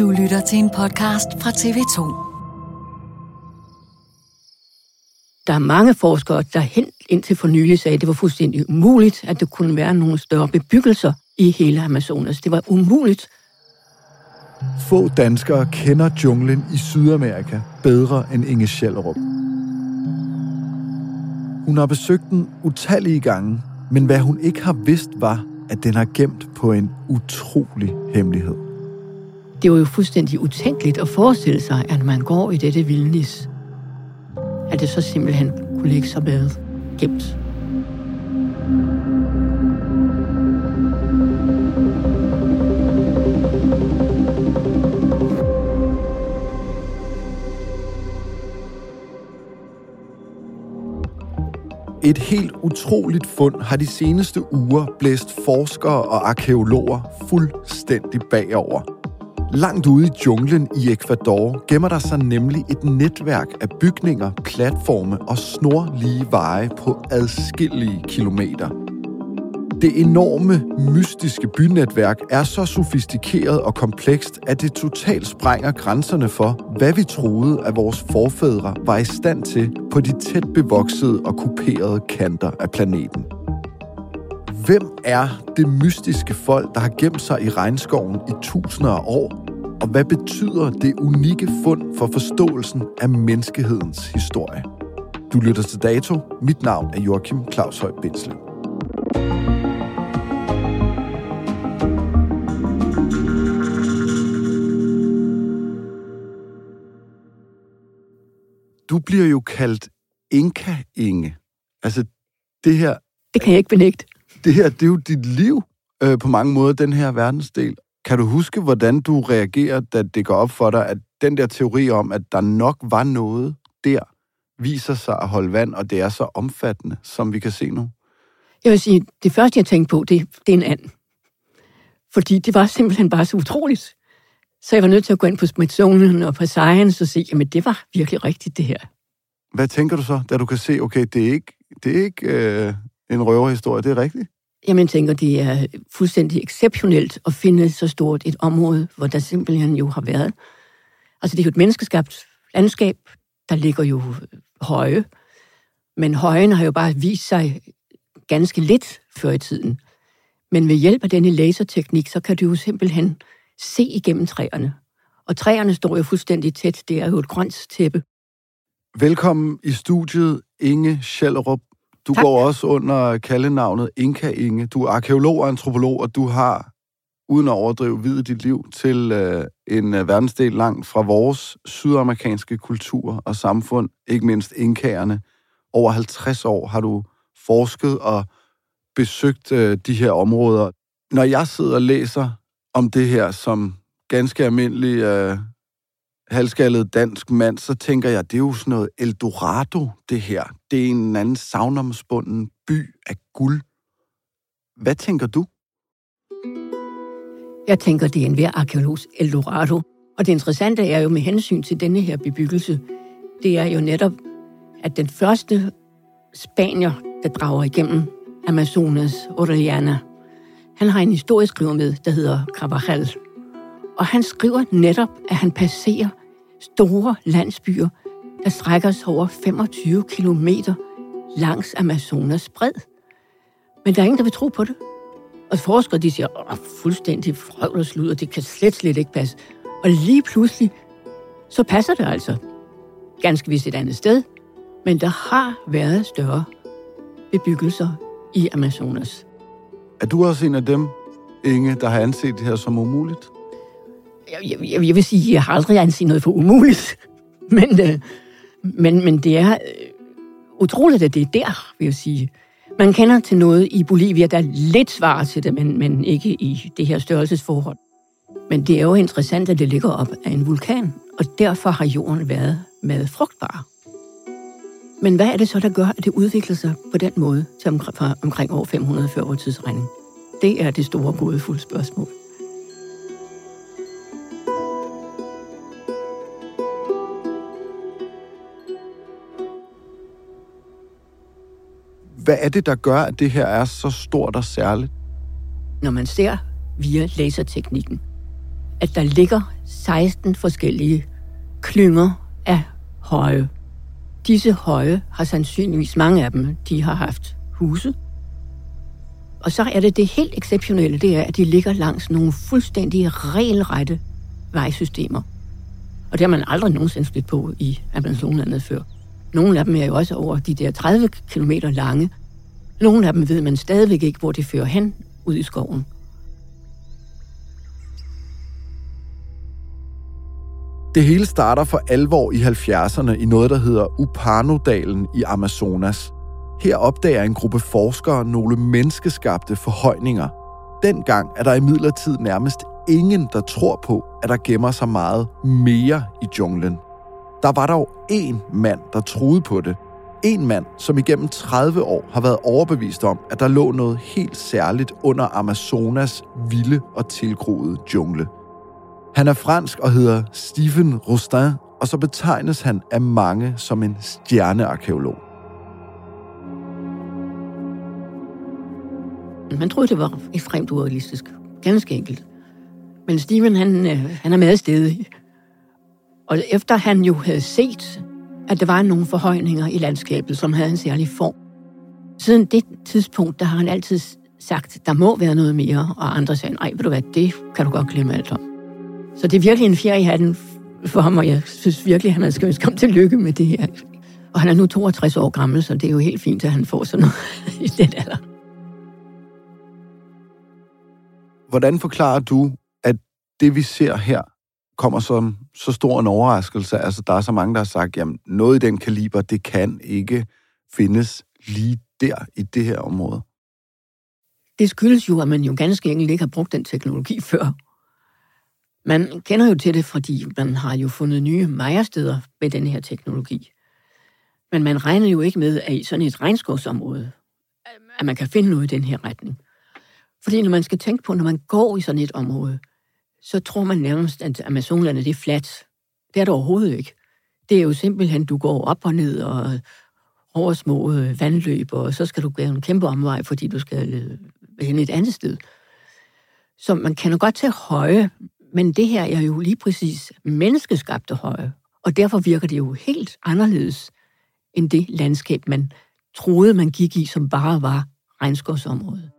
Du lytter til en podcast fra TV2. Der er mange forskere, der helt indtil for nylig sagde, at det var fuldstændig umuligt, at der kunne være nogle større bebyggelser i hele Amazonas. Det var umuligt. Få danskere kender junglen i Sydamerika bedre end Inge Schellerup. Hun har besøgt den utallige gange, men hvad hun ikke har vidst var, at den har gemt på en utrolig hemmelighed. Det var jo fuldstændig utænkeligt at forestille sig, at man går i dette vildnis. At det så simpelthen kunne ligge så bedre gemt. Et helt utroligt fund har de seneste uger blæst forskere og arkeologer fuldstændig bagover. Langt ude i junglen i Ecuador gemmer der sig nemlig et netværk af bygninger, platforme og snorlige veje på adskillige kilometer. Det enorme, mystiske bynetværk er så sofistikeret og komplekst, at det totalt sprænger grænserne for, hvad vi troede, at vores forfædre var i stand til på de tæt bevoksede og kuperede kanter af planeten. Hvem er det mystiske folk, der har gemt sig i regnskoven i tusinder af år? Og hvad betyder det unikke fund for forståelsen af menneskehedens historie? Du lytter til Dato. Mit navn er Joachim Claus Høj Bindslev. Du bliver jo kaldt Inka-Inge. Altså, det her... Det kan jeg ikke benægte. Det her, det er jo dit liv øh, på mange måder, den her verdensdel. Kan du huske, hvordan du reagerer, da det går op for dig, at den der teori om, at der nok var noget der, viser sig at holde vand, og det er så omfattende, som vi kan se nu? Jeg vil sige, det første, jeg tænkte på, det, det er en and. Fordi det var simpelthen bare så utroligt. Så jeg var nødt til at gå ind på Smithsonian og på Science og se, jamen det var virkelig rigtigt, det her. Hvad tænker du så, da du kan se, okay, det er ikke, det er ikke øh, en røverhistorie, det er rigtigt? Jamen, jeg tænker, det er fuldstændig exceptionelt at finde så stort et område, hvor der simpelthen jo har været. Altså, det er jo et menneskeskabt landskab, der ligger jo høje, men højen har jo bare vist sig ganske lidt før i tiden. Men ved hjælp af denne laserteknik, så kan du jo simpelthen se igennem træerne. Og træerne står jo fuldstændig tæt. Det er jo et grønt tæppe. Velkommen i studiet, Inge Schellerup. Du tak. går også under kaldenavnet Inka Inge. Du er arkeolog og antropolog, og du har, uden at overdrive, videt dit liv til øh, en øh, verdensdel langt fra vores sydamerikanske kultur og samfund, ikke mindst inkagerne. Over 50 år har du forsket og besøgt øh, de her områder. Når jeg sidder og læser om det her som ganske almindelig øh, halskaldet dansk mand, så tænker jeg, det er jo sådan noget Eldorado, det her. Det er en anden savnomsbunden by af guld. Hvad tænker du? Jeg tænker, det er en hver arkeologs Eldorado. Og det interessante er jo med hensyn til denne her bebyggelse, det er jo netop, at den første spanier, der drager igennem Amazonas, Orellana, han har en historieskriver med, der hedder Carvajal. Og han skriver netop, at han passerer store landsbyer, der strækker sig over 25 kilometer langs Amazonas bred. Men der er ingen, der vil tro på det. Og forskere, de siger, Åh, fuldstændig frøvl og sludder, det kan slet, slet ikke passe. Og lige pludselig, så passer det altså. Ganske vist et andet sted, men der har været større bebyggelser i Amazonas. Er du også en af dem, Inge, der har anset det her som umuligt? Jeg, jeg, jeg vil sige, at jeg har aldrig anset noget for umuligt. Men, øh, men, men det er øh, utroligt, at det er der, vil jeg sige. Man kender til noget i Bolivia, der er lidt svarer til det, men, men ikke i det her størrelsesforhold. Men det er jo interessant, at det ligger op af en vulkan, og derfor har jorden været meget frugtbar. Men hvad er det så, der gør, at det udvikler sig på den måde til omkring, fra omkring år 500 før vores tidsregning? Det er det store gådefulde spørgsmål. Hvad er det, der gør, at det her er så stort og særligt? Når man ser via laserteknikken, at der ligger 16 forskellige klynger af høje. Disse høje har sandsynligvis mange af dem, de har haft huse. Og så er det det helt exceptionelle, det er, at de ligger langs nogle fuldstændig regelrette vejsystemer. Og det har man aldrig nogensinde stødt på i Amazonlandet før. Nogle af dem er jo også over de der 30 km lange. Nogle af dem ved man stadigvæk ikke, hvor det fører hen ud i skoven. Det hele starter for alvor i 70'erne i noget, der hedder Upanodalen i Amazonas. Her opdager en gruppe forskere nogle menneskeskabte forhøjninger. Dengang er der imidlertid nærmest ingen, der tror på, at der gemmer sig meget mere i junglen. Der var dog én mand, der troede på det. En mand, som igennem 30 år har været overbevist om, at der lå noget helt særligt under Amazonas vilde og tilgroede jungle. Han er fransk og hedder Stephen Rostin, og så betegnes han af mange som en stjernearkeolog. Man troede, det var ekstremt urealistisk. Ganske enkelt. Men Steven, han, øh, han er meget stedig. Og efter han jo havde set, at der var nogle forhøjninger i landskabet, som havde en særlig form, siden det tidspunkt, der har han altid sagt, der må være noget mere, og andre sagde, nej, ved du hvad, det kan du godt glemme alt om. Så det er virkelig en fjerde i hatten for ham, og jeg synes virkelig, at han skal komme til lykke med det her. Og han er nu 62 år gammel, så det er jo helt fint, at han får sådan noget i den alder. Hvordan forklarer du, at det vi ser her kommer som så stor en overraskelse? Altså, der er så mange, der har sagt, jamen noget i den kaliber, det kan ikke findes lige der i det her område. Det skyldes jo, at man jo ganske enkelt ikke har brugt den teknologi før. Man kender jo til det, fordi man har jo fundet nye mejersteder med den her teknologi. Men man regner jo ikke med, at i sådan et regnskovsområde, at man kan finde noget i den her retning. Fordi når man skal tænke på, når man går i sådan et område, så tror man nærmest, at Amazonlandet det er fladt. Det er det overhovedet ikke. Det er jo simpelthen, du går op og ned og over små øh, vandløb, og så skal du gøre en kæmpe omvej, fordi du skal øh, hen et andet sted. Så man kan jo godt tage høje, men det her er jo lige præcis menneskeskabte høje, og derfor virker det jo helt anderledes end det landskab, man troede, man gik i, som bare var regnskovsområdet.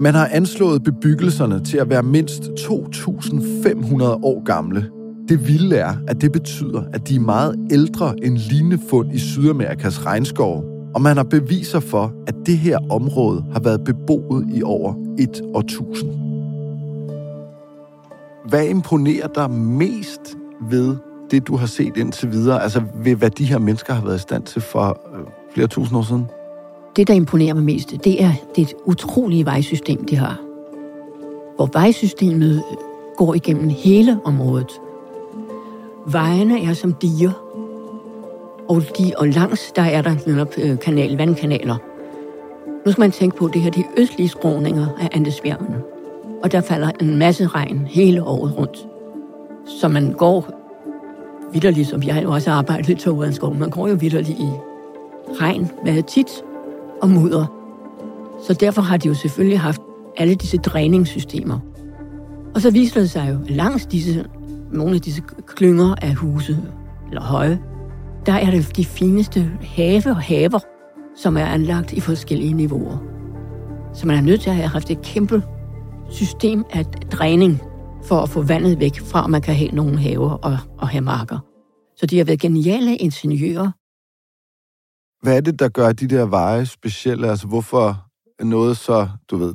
Man har anslået bebyggelserne til at være mindst 2.500 år gamle. Det vilde er, at det betyder, at de er meget ældre end lignende fund i Sydamerikas regnskove, og man har beviser for, at det her område har været beboet i over et årtusind. Hvad imponerer dig mest ved det, du har set indtil videre? Altså ved, hvad de her mennesker har været i stand til for øh, flere tusind år siden? Det, der imponerer mig mest, det er det utrolige vejsystem, de har. Hvor vejsystemet går igennem hele området. Vejene er som diger, og, de, og langs der er der netop øh, kanal, vandkanaler. Nu skal man tænke på, at det her de østlige skråninger af Andesbjergene. Og der falder en masse regn hele året rundt. Så man går vidderligt, som jeg også har arbejdet i Togvandskov, man går jo vidderligt i regn meget tit og mudder. Så derfor har de jo selvfølgelig haft alle disse dræningssystemer. Og så viser det sig jo, at langs disse, nogle af disse klynger af huse, eller høje, der er det de fineste have og haver, som er anlagt i forskellige niveauer. Så man er nødt til at have haft et kæmpe system af dræning for at få vandet væk fra, at man kan have nogle haver og, og have marker. Så de har været geniale ingeniører. Hvad er det, der gør de der veje specielle? Altså, hvorfor noget så, du ved,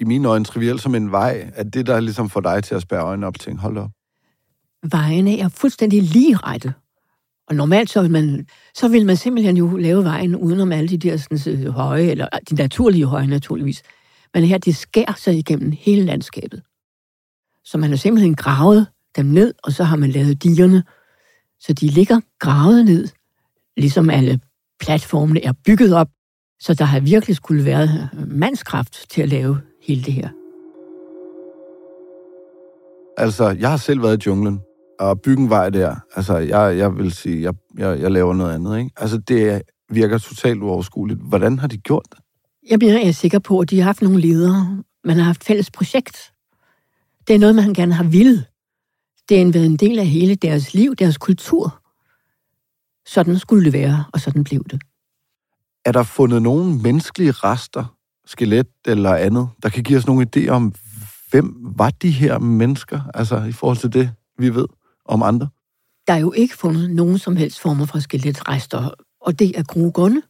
i mine øjne trivielt som en vej, at det, der ligesom får dig til at spære øjnene op og tænke, hold op. Vejene er fuldstændig lige rette. Og normalt så vil, man, så vil man simpelthen jo lave vejen udenom alle de der sådan, øh, høje, eller øh, de naturlige høje naturligvis. Men her, det skærer sig igennem hele landskabet. Så man har simpelthen gravet dem ned, og så har man lavet digerne, så de ligger gravet ned, ligesom alle platformene er bygget op, så der har virkelig skulle være mandskraft til at lave hele det her. Altså, jeg har selv været i junglen, og bygge en vej der, altså, jeg, jeg vil sige, jeg, jeg, jeg laver noget andet, ikke? Altså, det virker totalt uoverskueligt. Hvordan har de gjort det? Jeg bliver jeg sikker på, at de har haft nogle ledere. Man har haft fælles projekt. Det er noget, man gerne har ville. Det er været en del af hele deres liv, deres kultur. Sådan skulle det være, og sådan blev det. Er der fundet nogle menneskelige rester, skelet eller andet, der kan give os nogle idéer om, hvem var de her mennesker, altså i forhold til det, vi ved om andre? Der er jo ikke fundet nogen som helst former for skeletrester, og det er gode grunde.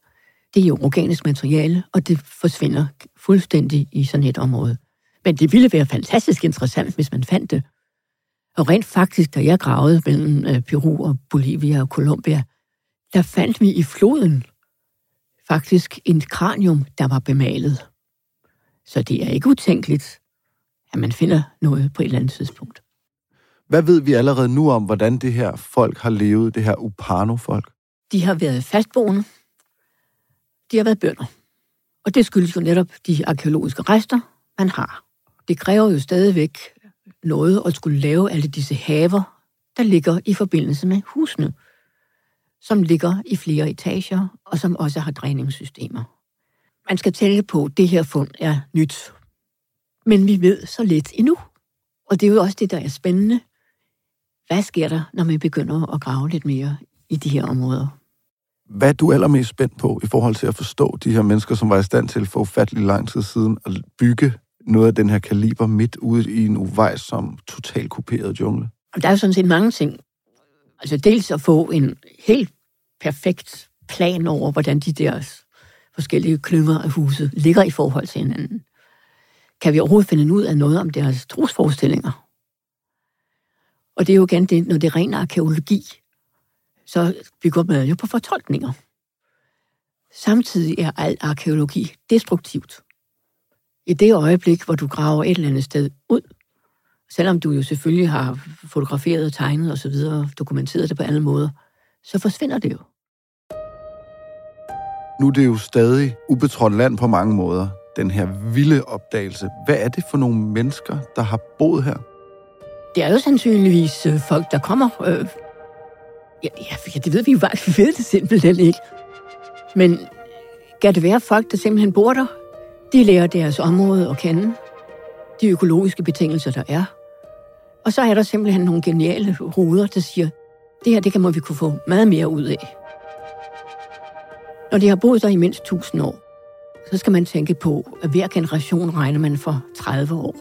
Det er jo organisk materiale, og det forsvinder fuldstændig i sådan et område. Men det ville være fantastisk interessant, hvis man fandt det. Og rent faktisk, da jeg gravede mellem øh, Peru og Bolivia og Colombia, der fandt vi i floden faktisk en kranium, der var bemalet. Så det er ikke utænkeligt, at man finder noget på et eller andet tidspunkt. Hvad ved vi allerede nu om, hvordan det her folk har levet, det her Upano-folk? De har været fastboende. De har været bønder. Og det skyldes jo netop de arkeologiske rester, man har. Det kræver jo stadigvæk noget at skulle lave alle disse haver, der ligger i forbindelse med husene, som ligger i flere etager, og som også har dræningssystemer. Man skal tænke på, at det her fund er nyt. Men vi ved så lidt endnu. Og det er jo også det, der er spændende. Hvad sker der, når man begynder at grave lidt mere i de her områder? Hvad er du allermest spændt på i forhold til at forstå de her mennesker, som var i stand til for ufattelig lang tid siden at bygge noget af den her kaliber midt ude i en uvejsom, totalt kuperet jungle? Der er jo sådan set mange ting. Altså dels at få en helt perfekt plan over, hvordan de der forskellige klynger af huset ligger i forhold til hinanden. Kan vi overhovedet finde ud af noget om deres trosforestillinger? Og det er jo igen det, når det er ren arkeologi, så bygger man jo på fortolkninger. Samtidig er al arkeologi destruktivt. I det øjeblik, hvor du graver et eller andet sted ud, selvom du jo selvfølgelig har fotograferet, tegnet og så videre, dokumenteret det på alle måder, så forsvinder det jo. Nu er det jo stadig ubetrådt land på mange måder, den her vilde opdagelse. Hvad er det for nogle mennesker, der har boet her? Det er jo sandsynligvis øh, folk, der kommer... Øh, ja, ja, det ved vi jo bare. Vi ved det simpelthen ikke. Men kan det være folk, der simpelthen bor der? De lærer deres område at kende. De økologiske betingelser, der er. Og så er der simpelthen nogle geniale ruder, der siger, det her, det kan må vi kunne få meget mere ud af. Når de har boet der i mindst 1000 år, så skal man tænke på, at hver generation regner man for 30 år.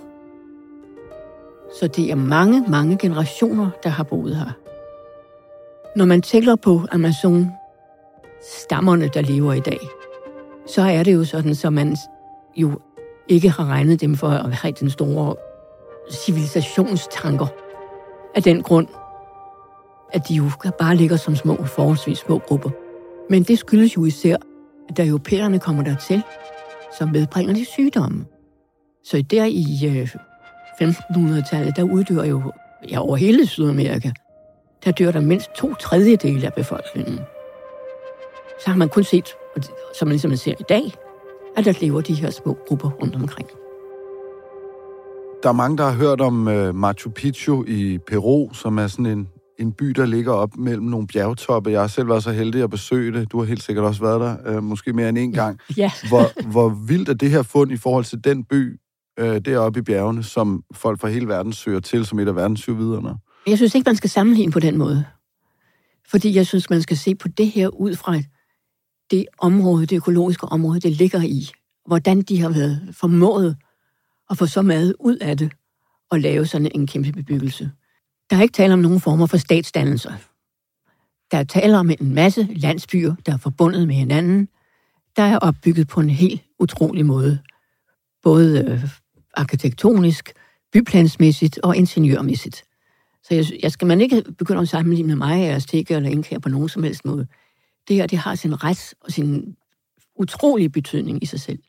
Så det er mange, mange generationer, der har boet her. Når man tænker på Amazon, stammerne, der lever i dag, så er det jo sådan, så man jo ikke har regnet dem for at have den store civilisationstanker. Af den grund, at de jo bare ligger som små, forholdsvis små grupper. Men det skyldes jo især, at da europæerne kommer dertil, så medbringer de sygdomme. Så der i øh, 1500-tallet, der uddør jo ja, over hele Sydamerika, der dør der mindst to tredjedele af befolkningen. Så har man kun set, som man ligesom ser i dag, at der lever de her små grupper rundt omkring. Der er mange, der har hørt om øh, Machu Picchu i Peru, som er sådan en, en by, der ligger op mellem nogle bjergtoppe. Jeg har selv været så heldig at besøge det. Du har helt sikkert også været der, uh, måske mere end en gang. Ja. hvor, hvor vildt er det her fund i forhold til den by uh, deroppe i bjergene, som folk fra hele verden søger til som et af verdens syv videre? Jeg synes ikke, man skal sammenligne på den måde. Fordi jeg synes, man skal se på det her ud fra det område, det økologiske område, det ligger i. Hvordan de har været formået at få så meget ud af det og lave sådan en kæmpe bebyggelse. Der er ikke tale om nogen former for statsdannelser. Der er tale om en masse landsbyer, der er forbundet med hinanden, der er opbygget på en helt utrolig måde. Både øh, arkitektonisk, byplansmæssigt og ingeniørmæssigt. Så jeg, jeg skal man ikke begynde at sammenligne med mig, Azteca eller Inka på nogen som helst måde. Det her, det har sin ret og sin utrolige betydning i sig selv.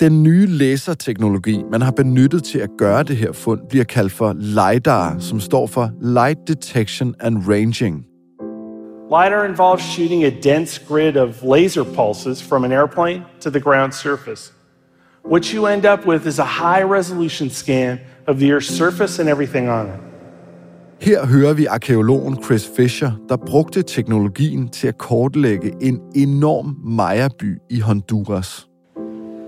Den nye laserteknologi, man har benyttet til at gøre det her fund, bliver kaldt for LiDAR, som står for Light Detection and Ranging. LiDAR involves shooting a dense grid of laser pulses from an airplane to the ground surface. What you end up with is a high resolution scan of the Earth's surface and everything on it. Her hører vi arkeologen Chris Fisher, der brugte teknologien til at kortlægge en enorm Maya-by i Honduras.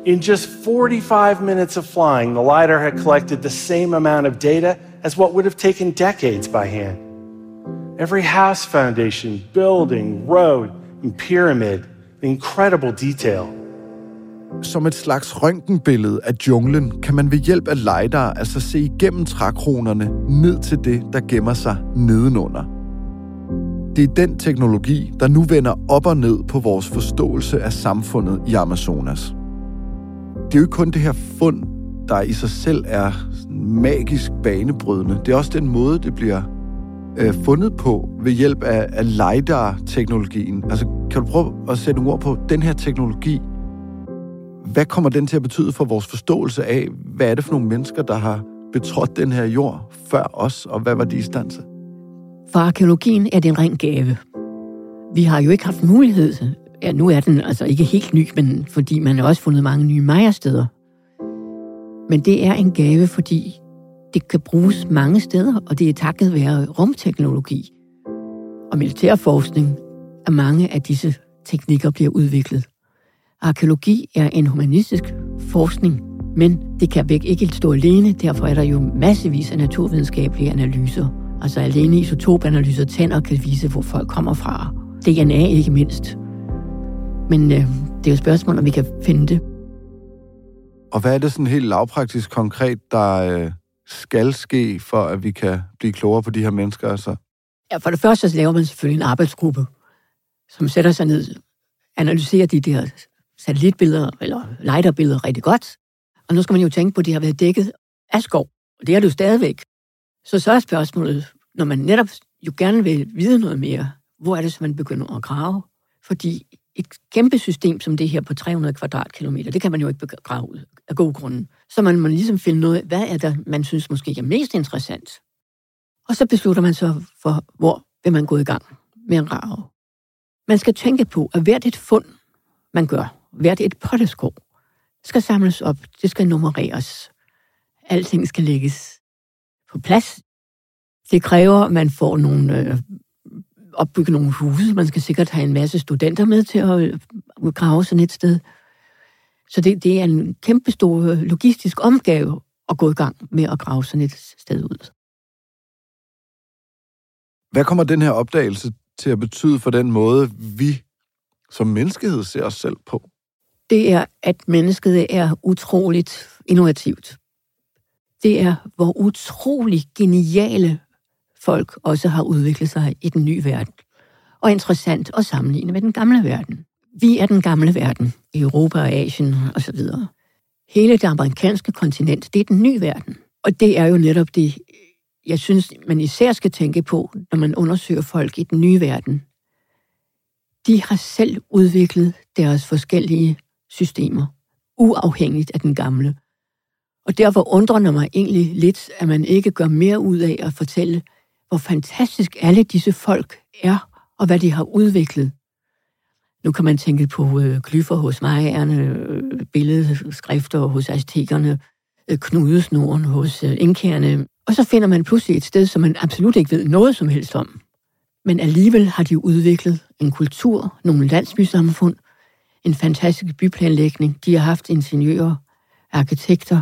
In just 45 minutes of flying, the LiDAR had collected the same amount of data as what would have taken decades by hand. Every house foundation, building, road, and pyramid, incredible detail. Som et slags røntgenbillede af junglen, kan man ved hjælp af LiDAR altså se igennem trækronerne ned til det, der gemmer sig nedenunder. Det er den teknologi, der nu vender op og ned på vores forståelse af samfundet i Amazonas. Det er jo ikke kun det her fund, der i sig selv er magisk banebrydende. Det er også den måde, det bliver øh, fundet på ved hjælp af, af LiDAR-teknologien. Altså, kan du prøve at sætte ord på den her teknologi? Hvad kommer den til at betyde for vores forståelse af, hvad er det for nogle mennesker, der har betrådt den her jord før os, og hvad var de i stand til? For arkeologien er det en ren gave. Vi har jo ikke haft mulighed, ja nu er den altså ikke helt ny, men fordi man har også fundet mange nye mejersteder. Men det er en gave, fordi det kan bruges mange steder, og det er takket være rumteknologi og militærforskning, at mange af disse teknikker bliver udviklet. Arkeologi er en humanistisk forskning, men det kan væk ikke stå alene, derfor er der jo massevis af naturvidenskabelige analyser. Altså alene isotopanalyser tænder kan vise, hvor folk kommer fra. DNA ikke mindst. Men øh, det er jo et spørgsmål, om vi kan finde det. Og hvad er det sådan helt lavpraktisk konkret, der øh, skal ske, for at vi kan blive klogere på de her mennesker? Altså? Ja, for det første så laver man selvfølgelig en arbejdsgruppe, som sætter sig ned, analyserer de der satellitbilleder eller lighter-billeder rigtig godt. Og nu skal man jo tænke på, at de har været dækket af skov, og det er det jo stadigvæk. Så så er spørgsmålet, når man netop jo gerne vil vide noget mere, hvor er det, så man begynder at grave? Fordi et kæmpe system som det her på 300 kvadratkilometer, det kan man jo ikke begrave ud af gode grunde. Så man må ligesom finde noget, hvad er der, man synes måske er mest interessant. Og så beslutter man så for, hvor vil man gå i gang med en rave. Man skal tænke på, at hvert et fund, man gør, hvert et potteskår, skal samles op, det skal nummereres. Alting skal lægges på plads. Det kræver, at man får nogle, øh, opbygge nogle huse. Man skal sikkert have en masse studenter med til at øh, grave sådan et sted. Så det, det er en kæmpe stor øh, logistisk opgave at gå i gang med at grave sådan et sted ud. Hvad kommer den her opdagelse til at betyde for den måde, vi som menneskehed ser os selv på? Det er, at mennesket er utroligt innovativt. Det er, hvor utrolig geniale folk også har udviklet sig i den nye verden. Og interessant at sammenligne med den gamle verden. Vi er den gamle verden, Europa og Asien osv. Hele det amerikanske kontinent, det er den nye verden. Og det er jo netop det, jeg synes, man især skal tænke på, når man undersøger folk i den nye verden. De har selv udviklet deres forskellige systemer, uafhængigt af den gamle. Og derfor undrer det mig egentlig lidt, at man ikke gør mere ud af at fortælle, hvor fantastisk alle disse folk er, og hvad de har udviklet. Nu kan man tænke på øh, glyfer hos majerne, øh, billedskrifter hos aztekerne, øh, knudesnoren hos øh, inkerne. Og så finder man pludselig et sted, som man absolut ikke ved noget som helst om. Men alligevel har de udviklet en kultur, nogle landsbysamfund, en fantastisk byplanlægning. De har haft ingeniører, arkitekter,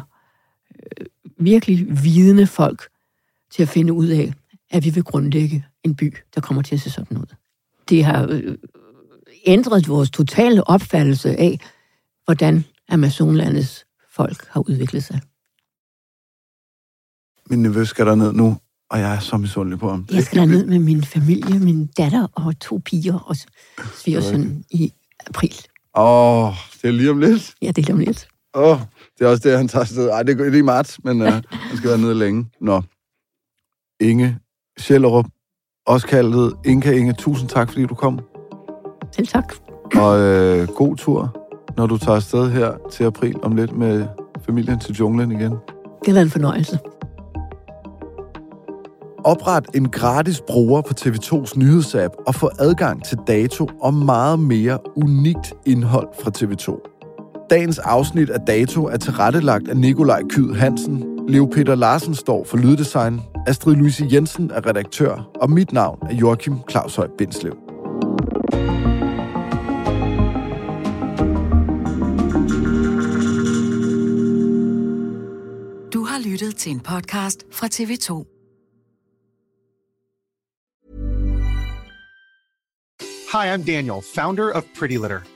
øh, virkelig vidende folk til at finde ud af, at vi vil grundlægge en by, der kommer til at se sådan ud. Det har øh, ændret vores totale opfattelse af, hvordan Amazonlandets folk har udviklet sig. Min nevø skal der ned nu, og jeg er så misundelig på ham. Jeg skal derned med min familie, min datter og to piger og svigersøn i april. Åh, oh, det er lige om lidt. Ja, det er lige om lidt. Åh, oh, det er også det, han tager sted. Ej, det er lige marts, men uh, han skal være nede længe. Nå. Inge Schellerup, også kaldet Inka Inge, tusind tak, fordi du kom. Selv tak. Og øh, god tur, når du tager afsted her til april om lidt med familien til junglen igen. Det har været en fornøjelse. Opret en gratis bruger på TV2's nyhedsapp og få adgang til dato og meget mere unikt indhold fra TV2. Dagens afsnit af Dato er tilrettelagt af Nikolaj Kyd Hansen. Leo Peter Larsen står for lyddesign. Astrid Louise Jensen er redaktør. Og mit navn er Joachim Claus Høj Bindslev. Du har lyttet til en podcast fra TV2. Hi, I'm Daniel, founder of Pretty Litter.